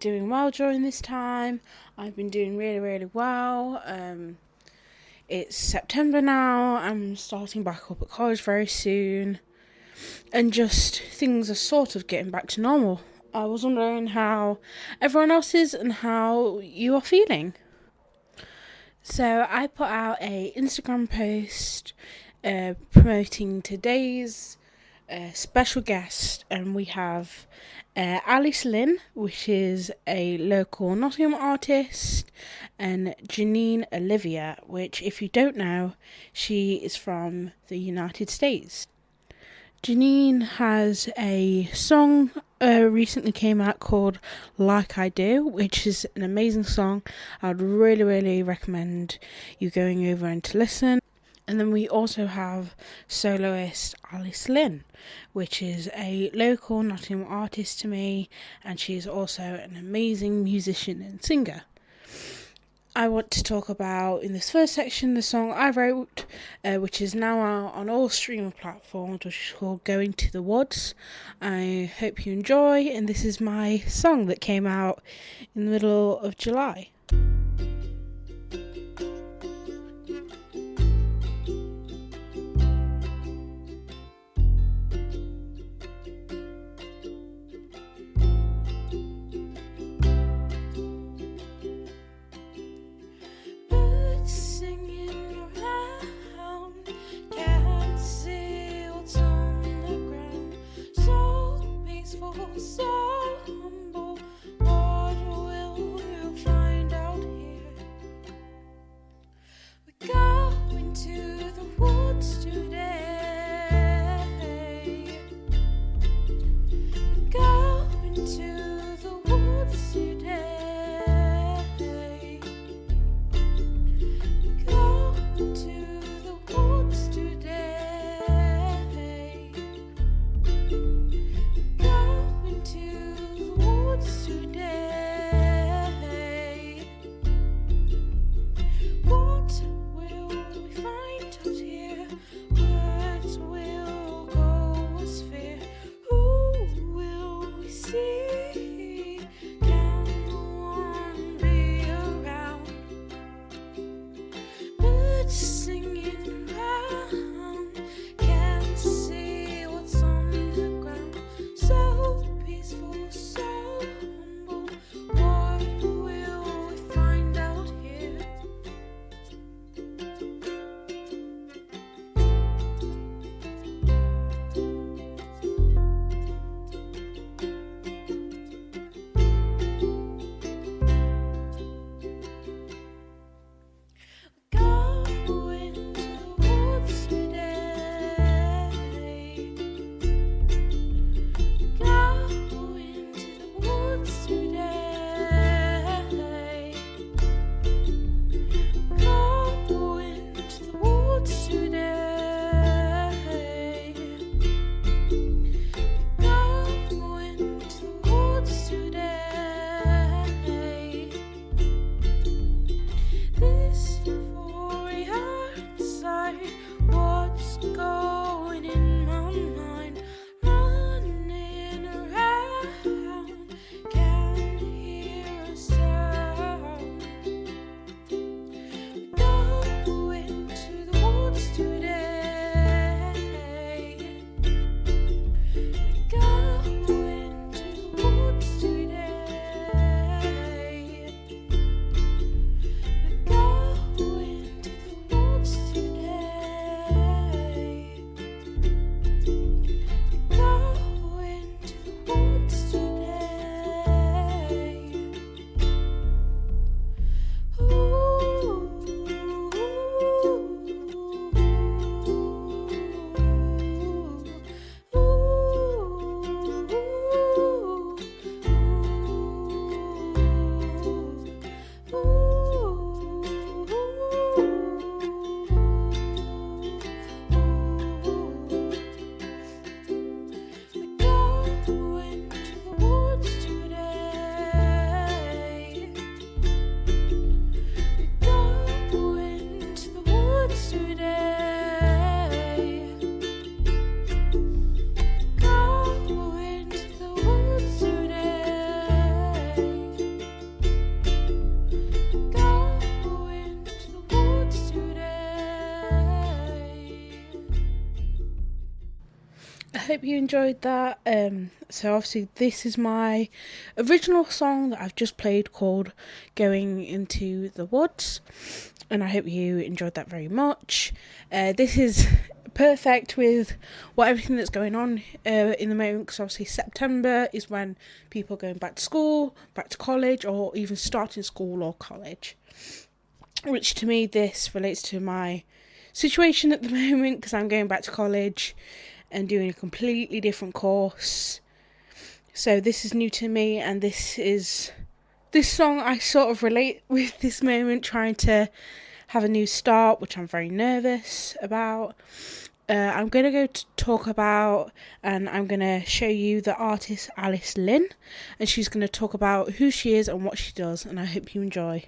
doing well during this time. I've been doing really, really well. Um, it's September now. I'm starting back up at college very soon, and just things are sort of getting back to normal. I was wondering how everyone else is and how you are feeling. So I put out a Instagram post uh, promoting today's uh, special guest, and we have uh, Alice Lynn, which is a local Nottingham artist, and Janine Olivia, which, if you don't know, she is from the United States. Janine has a song uh, recently came out called Like I Do, which is an amazing song. I would really, really recommend you going over and to listen. And then we also have soloist Alice Lynn, which is a local Nottingham artist to me, and she is also an amazing musician and singer. I want to talk about in this first section the song I wrote, uh, which is now out on all streaming platforms, which is called Going to the Woods. I hope you enjoy, and this is my song that came out in the middle of July. So enjoyed that. Um, so obviously this is my original song that I've just played called "Going Into the Woods," and I hope you enjoyed that very much. Uh, this is perfect with what everything that's going on uh, in the moment because obviously September is when people are going back to school, back to college, or even starting school or college. Which to me, this relates to my situation at the moment because I'm going back to college and doing a completely different course. So this is new to me, and this is this song I sort of relate with this moment, trying to have a new start, which I'm very nervous about. Uh, I'm going to go to talk about and I'm going to show you the artist Alice Lynn, and she's going to talk about who she is and what she does, and I hope you enjoy.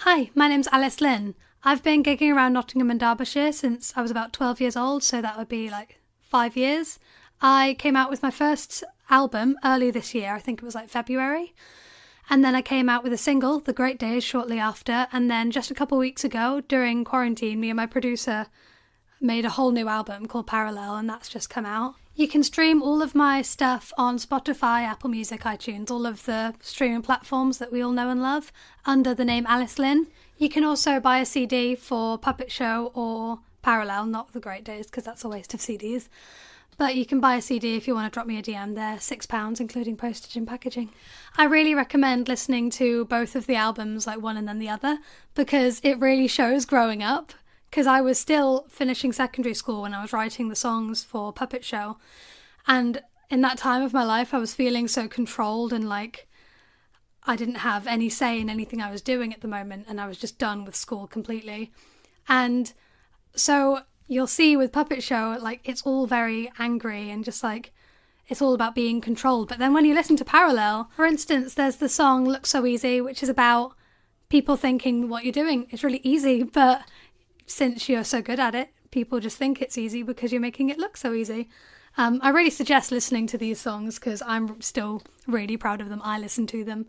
Hi, my name's Alice Lynn. I've been gigging around Nottingham and Derbyshire since I was about 12 years old, so that would be like five years. I came out with my first album early this year, I think it was like February. And then I came out with a single, The Great Days, shortly after. And then just a couple weeks ago, during quarantine, me and my producer made a whole new album called Parallel, and that's just come out. You can stream all of my stuff on Spotify, Apple Music, iTunes, all of the streaming platforms that we all know and love under the name Alice Lynn. You can also buy a CD for Puppet Show or Parallel, not The Great Days, because that's a waste of CDs. But you can buy a CD if you want to drop me a DM. They're £6, including postage and packaging. I really recommend listening to both of the albums, like one and then the other, because it really shows growing up. Because I was still finishing secondary school when I was writing the songs for Puppet Show. And in that time of my life, I was feeling so controlled and like I didn't have any say in anything I was doing at the moment, and I was just done with school completely. And so you'll see with Puppet Show, like it's all very angry and just like it's all about being controlled. But then when you listen to Parallel, for instance, there's the song Look So Easy, which is about people thinking what you're doing is really easy, but since you're so good at it, people just think it's easy because you're making it look so easy. Um, I really suggest listening to these songs because I'm still really proud of them. I listen to them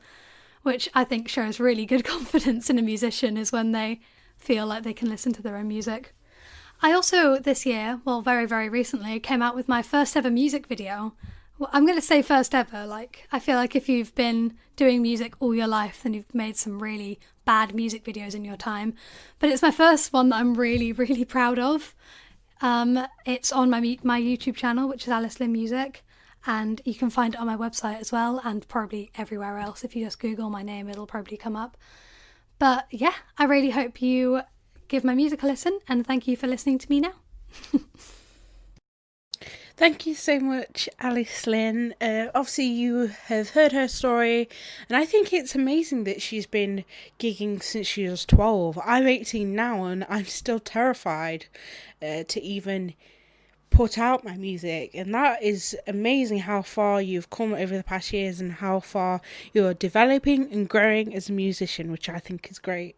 which I think shows really good confidence in a musician is when they feel like they can listen to their own music. I also, this year, well, very, very recently, came out with my first ever music video. Well, I'm going to say first ever. Like, I feel like if you've been doing music all your life, then you've made some really bad music videos in your time. But it's my first one that I'm really, really proud of. Um, it's on my my YouTube channel, which is Alice Lynn Music and you can find it on my website as well and probably everywhere else if you just google my name it'll probably come up but yeah i really hope you give my music a listen and thank you for listening to me now Thank you so much, Alice Lynn. Uh, obviously, you have heard her story, and I think it's amazing that she's been gigging since she was 12. I'm 18 now, and I'm still terrified uh, to even put out my music and that is amazing how far you've come over the past years and how far you're developing and growing as a musician which i think is great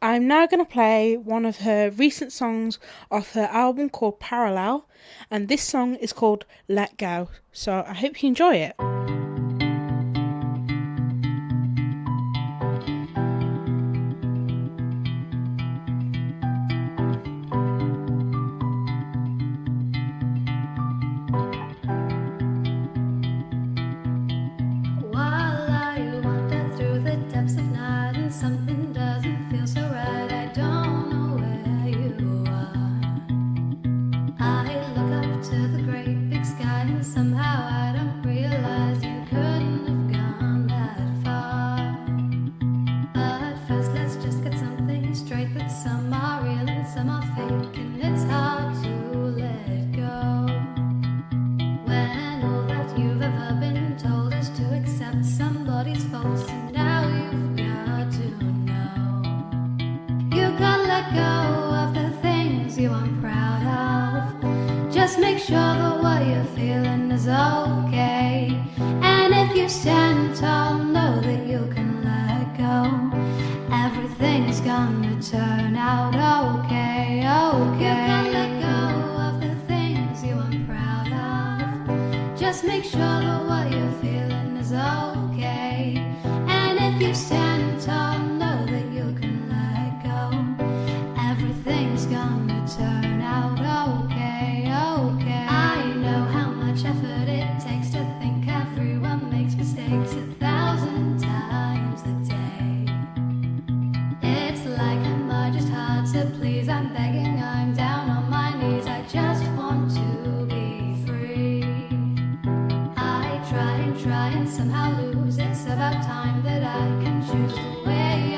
i'm now going to play one of her recent songs off her album called parallel and this song is called let go. So i hope you enjoy it lives and. and try and somehow lose. It's about time that I can choose the way I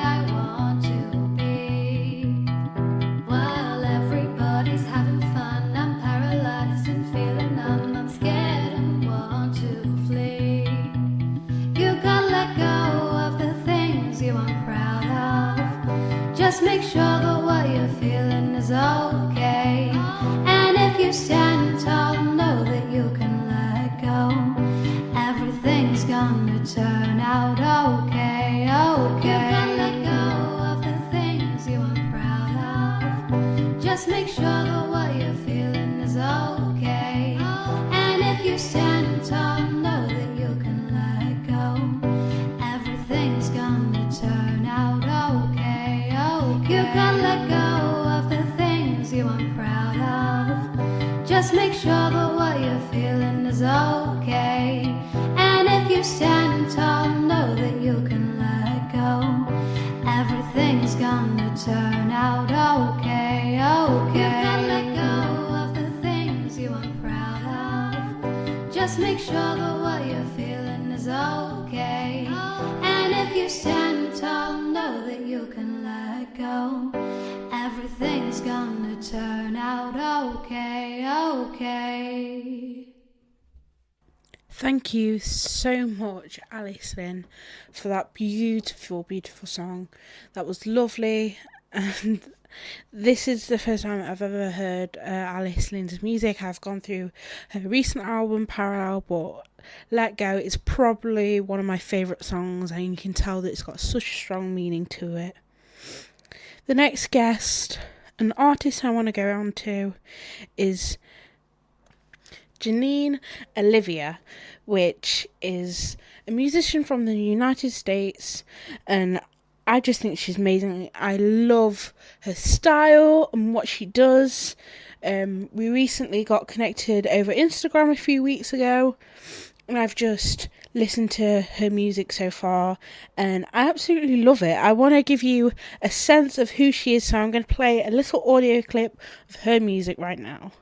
Thank you so much, Alice Lynn, for that beautiful, beautiful song. That was lovely, and this is the first time I've ever heard uh, Alice Lynn's music. I've gone through her recent album, Parallel, but Let Go is probably one of my favourite songs, and you can tell that it's got such strong meaning to it. The next guest, an artist I want to go on to, is Janine Olivia, which is a musician from the United States, and I just think she's amazing. I love her style and what she does. Um, we recently got connected over Instagram a few weeks ago, and I've just listened to her music so far, and I absolutely love it. I want to give you a sense of who she is, so I'm going to play a little audio clip of her music right now.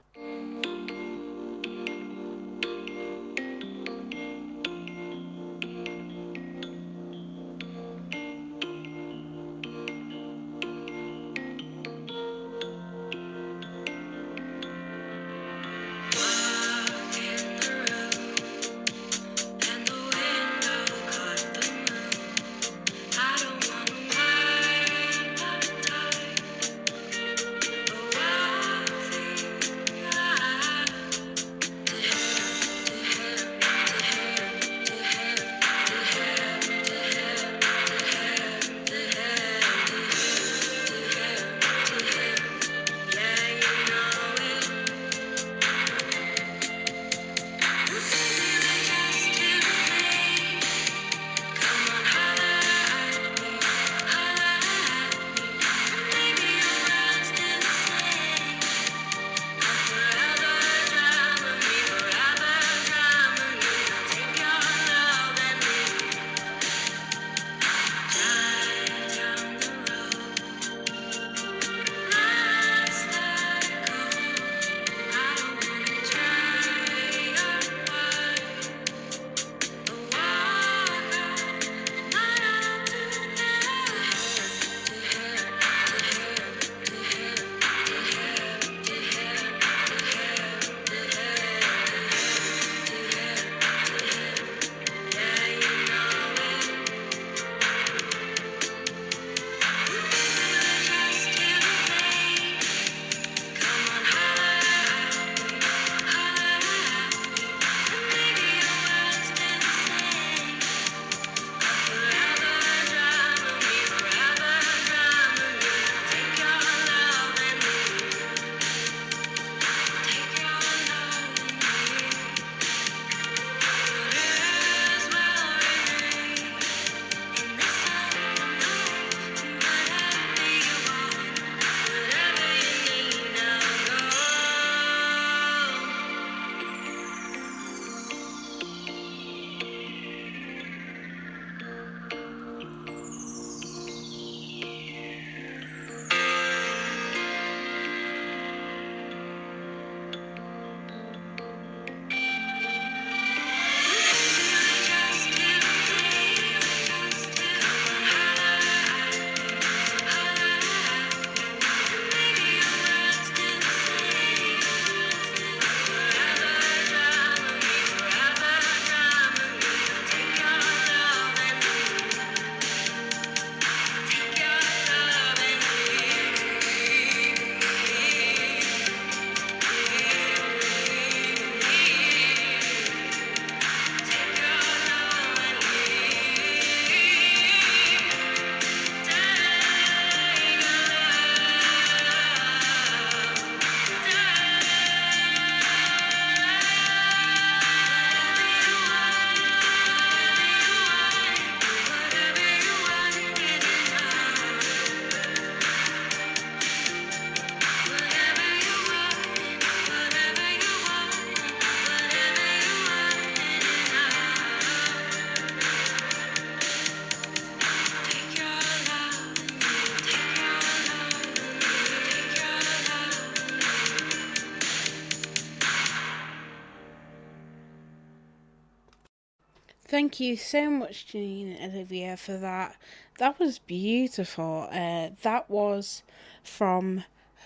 Thank you so much, Janine and Olivia, for that. That was beautiful. Uh, that was from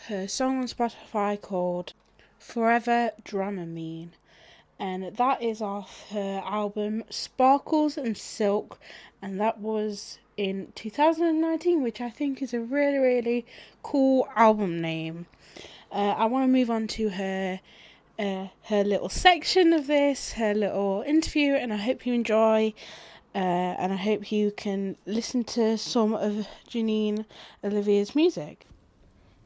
her song on Spotify called Forever Dramamine. And that is off her album Sparkles and Silk, and that was in 2019, which I think is a really, really cool album name. Uh, I want to move on to her uh, her little section of this, her little interview, and I hope you enjoy. Uh, and I hope you can listen to some of Janine Olivia's music.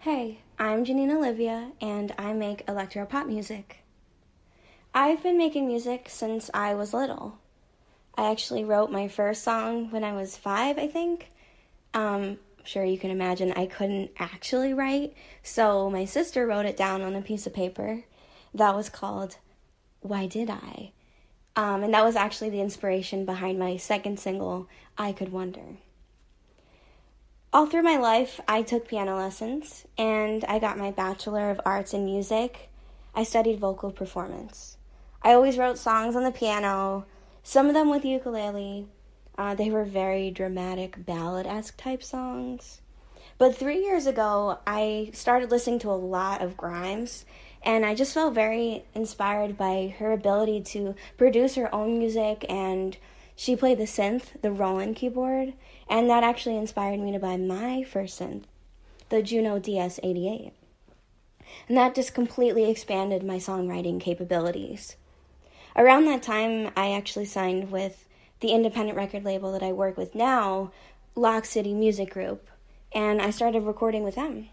Hey, I'm Janine Olivia, and I make electro pop music. I've been making music since I was little. I actually wrote my first song when I was five, I think. Um, sure you can imagine I couldn't actually write, so my sister wrote it down on a piece of paper that was called Why Did I? Um, and that was actually the inspiration behind my second single, I Could Wonder. All through my life, I took piano lessons and I got my Bachelor of Arts in Music. I studied vocal performance. I always wrote songs on the piano, some of them with ukulele. Uh, they were very dramatic, ballad esque type songs. But three years ago, I started listening to a lot of Grimes and I just felt very inspired by her ability to produce her own music and she played the synth, the Roland keyboard, and that actually inspired me to buy my first synth, the Juno DS88. And that just completely expanded my songwriting capabilities. Around that time, I actually signed with the independent record label that I work with now, Lock City Music Group, and I started recording with them.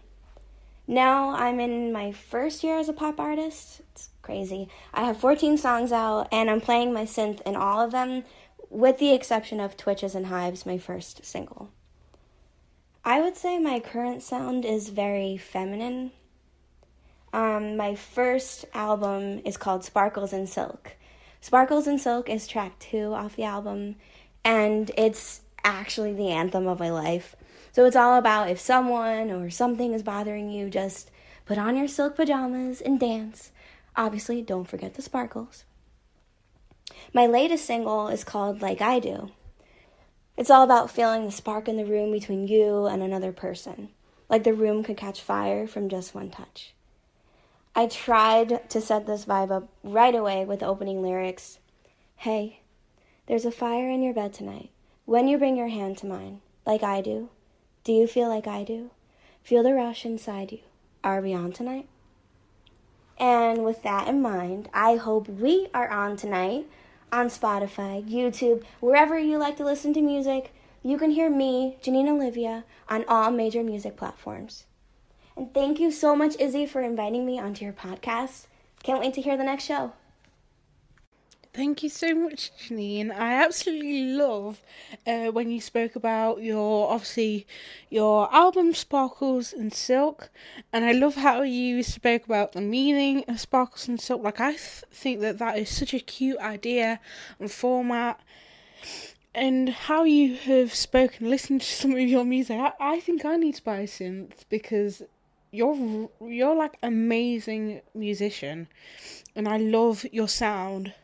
Now I'm in my first year as a pop artist. It's crazy. I have 14 songs out and I'm playing my synth in all of them, with the exception of Twitches and Hives, my first single. I would say my current sound is very feminine. Um, my first album is called Sparkles and Silk. Sparkles and Silk is track two off the album, and it's actually the anthem of my life. So it's all about if someone or something is bothering you, just put on your silk pajamas and dance. Obviously, don't forget the sparkles. My latest single is called Like I Do. It's all about feeling the spark in the room between you and another person, like the room could catch fire from just one touch. I tried to set this vibe up right away with the opening lyrics Hey, there's a fire in your bed tonight. When you bring your hand to mine, like I do, do you feel like I do? Feel the rush inside you. Are we on tonight? And with that in mind, I hope we are on tonight on Spotify, YouTube, wherever you like to listen to music. You can hear me, Janine Olivia, on all major music platforms. And thank you so much, Izzy, for inviting me onto your podcast. Can't wait to hear the next show. Thank you so much, Janine. I absolutely love uh, when you spoke about your obviously your album Sparkles and Silk, and I love how you spoke about the meaning of Sparkles and Silk. Like I th- think that that is such a cute idea and format, and how you have spoken, listened to some of your music. I, I think I need to buy a synth because you're you're like amazing musician, and I love your sound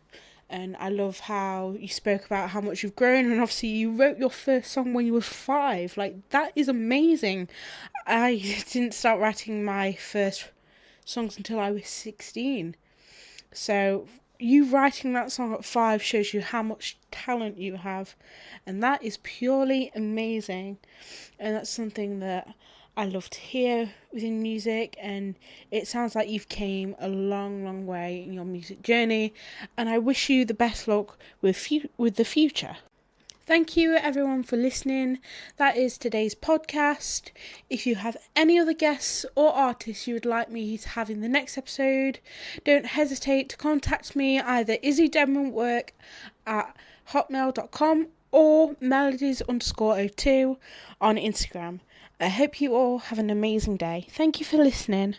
and I love how you spoke about how much you've grown and obviously you wrote your first song when you were 5 like that is amazing. I didn't start writing my first songs until I was 16 so you writing that song at 5 shows you how much talent you have and that is purely amazing. And that's something that I love to hear within music, and it sounds like you've came a long, long way in your music journey. And I wish you the best luck with fu- with the future. Thank you everyone for listening. That is today's podcast. If you have any other guests or artists you would like me to have in the next episode, don't hesitate to contact me either izzydedmanwork at hotmail.com or melodies underscore 02 on Instagram. I hope you all have an amazing day. Thank you for listening.